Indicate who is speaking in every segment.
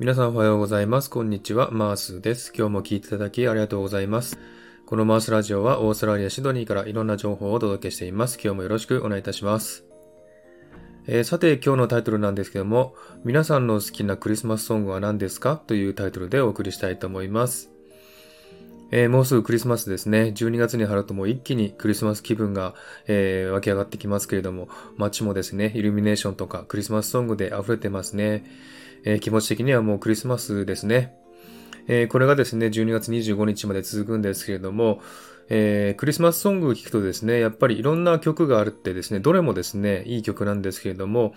Speaker 1: 皆さんおはようございます。こんにちは。マースです。今日も聞いていただきありがとうございます。このマースラジオはオーストラリア・シドニーからいろんな情報をお届けしています。今日もよろしくお願いいたします。えー、さて今日のタイトルなんですけども、皆さんの好きなクリスマスソングは何ですか？というタイトルでお送りしたいと思います。えー、もうすぐクリスマスですね。12月に入るともう一気にクリスマス気分が、えー、湧き上がってきますけれども、街もですね、イルミネーションとかクリスマスソングで溢れてますね。えー、気持ち的にはもうクリスマスですね。えー、これがですね、12月25日まで続くんですけれども、えー、クリスマスソングを聴くとですね、やっぱりいろんな曲があるってですね、どれもですね、いい曲なんですけれども、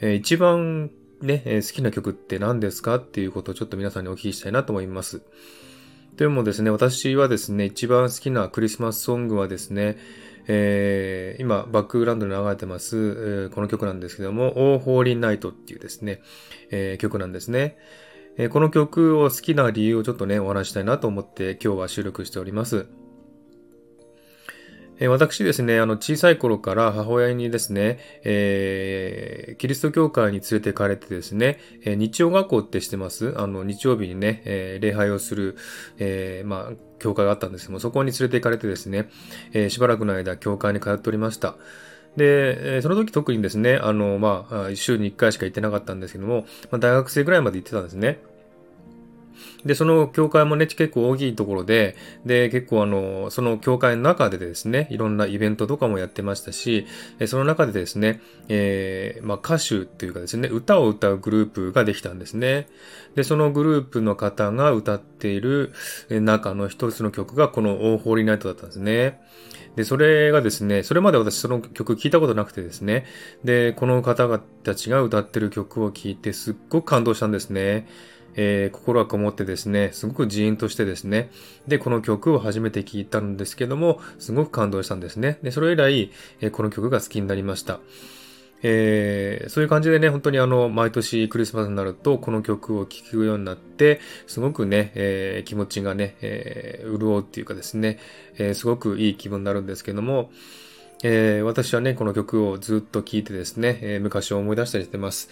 Speaker 1: えー、一番ね、え好きな曲って何ですかっていうことをちょっと皆さんにお聞きしたいなと思います。でもですね、私はですね、一番好きなクリスマスソングはですね、えー、今、バックグラウンドに流れてます、えー、この曲なんですけども、オーホーリーナイトっていうですね、えー、曲なんですね。えこの曲を好きな理由をちょっとね、お話したいなと思って今日は収録しております。え私ですね、あの、小さい頃から母親にですね、えー、キリスト教会に連れてかれてですね、え、日曜学校ってしてます？あの、日曜日にね、えー、礼拝をする、えー、まあ、教会があったんですけども、そこに連れて行かれてですね、え、しばらくの間、教会に通っておりました。で、その時特にですね、あの、まあ、週に1回しか行ってなかったんですけども、まあ、大学生ぐらいまで行ってたんですね。で、その教会もね、結構大きいところで、で、結構あの、その教会の中でですね、いろんなイベントとかもやってましたし、その中でですね、えー、まあ歌手っていうかですね、歌を歌うグループができたんですね。で、そのグループの方が歌っている中の一つの曲がこのオーホーリーナイトだったんですね。で、それがですね、それまで私その曲聞いたことなくてですね、で、この方たちが歌ってる曲を聴いてすっごく感動したんですね。えー、心がこもってですね、すごくジーンとしてですね、で、この曲を初めて聴いたんですけども、すごく感動したんですね。で、それ以来、えー、この曲が好きになりました。えー、そういう感じでね、本当にあの、毎年クリスマスになると、この曲を聴くようになって、すごくね、えー、気持ちがね、えー、潤うっていうかですね、えすごくいい気分になるんですけども、えー、私はね、この曲をずっと聴いてですね、えー、昔を思い出したりしてます。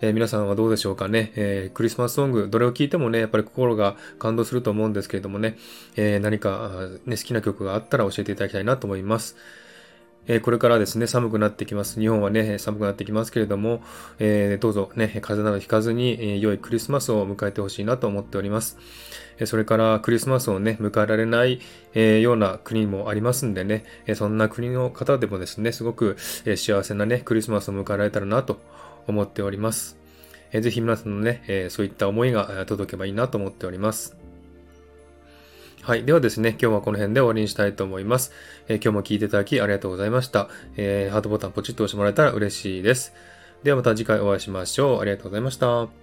Speaker 1: えー、皆さんはどうでしょうかね、えクリスマスソング、どれを聴いてもね、やっぱり心が感動すると思うんですけれどもね、え何か、ね、好きな曲があったら教えていただきたいなと思います。えこれからですね、寒くなってきます。日本はね、寒くなってきますけれども、えどうぞね、風邪などひかずに、え良いクリスマスを迎えてほしいなと思っております。それからクリスマスをね、迎えられない、え、ような国もありますんでね、そんな国の方でもですね、すごく、え幸せなね、クリスマスを迎えられたらなと思っております。えー、ぜひ皆さんのね、えそういった思いが届けばいいなと思っております。はい。ではですね、今日はこの辺で終わりにしたいと思います。えー、今日も聞いていただきありがとうございました。えー、ハートボタンポチッと押してもらえたら嬉しいです。ではまた次回お会いしましょう。ありがとうございました。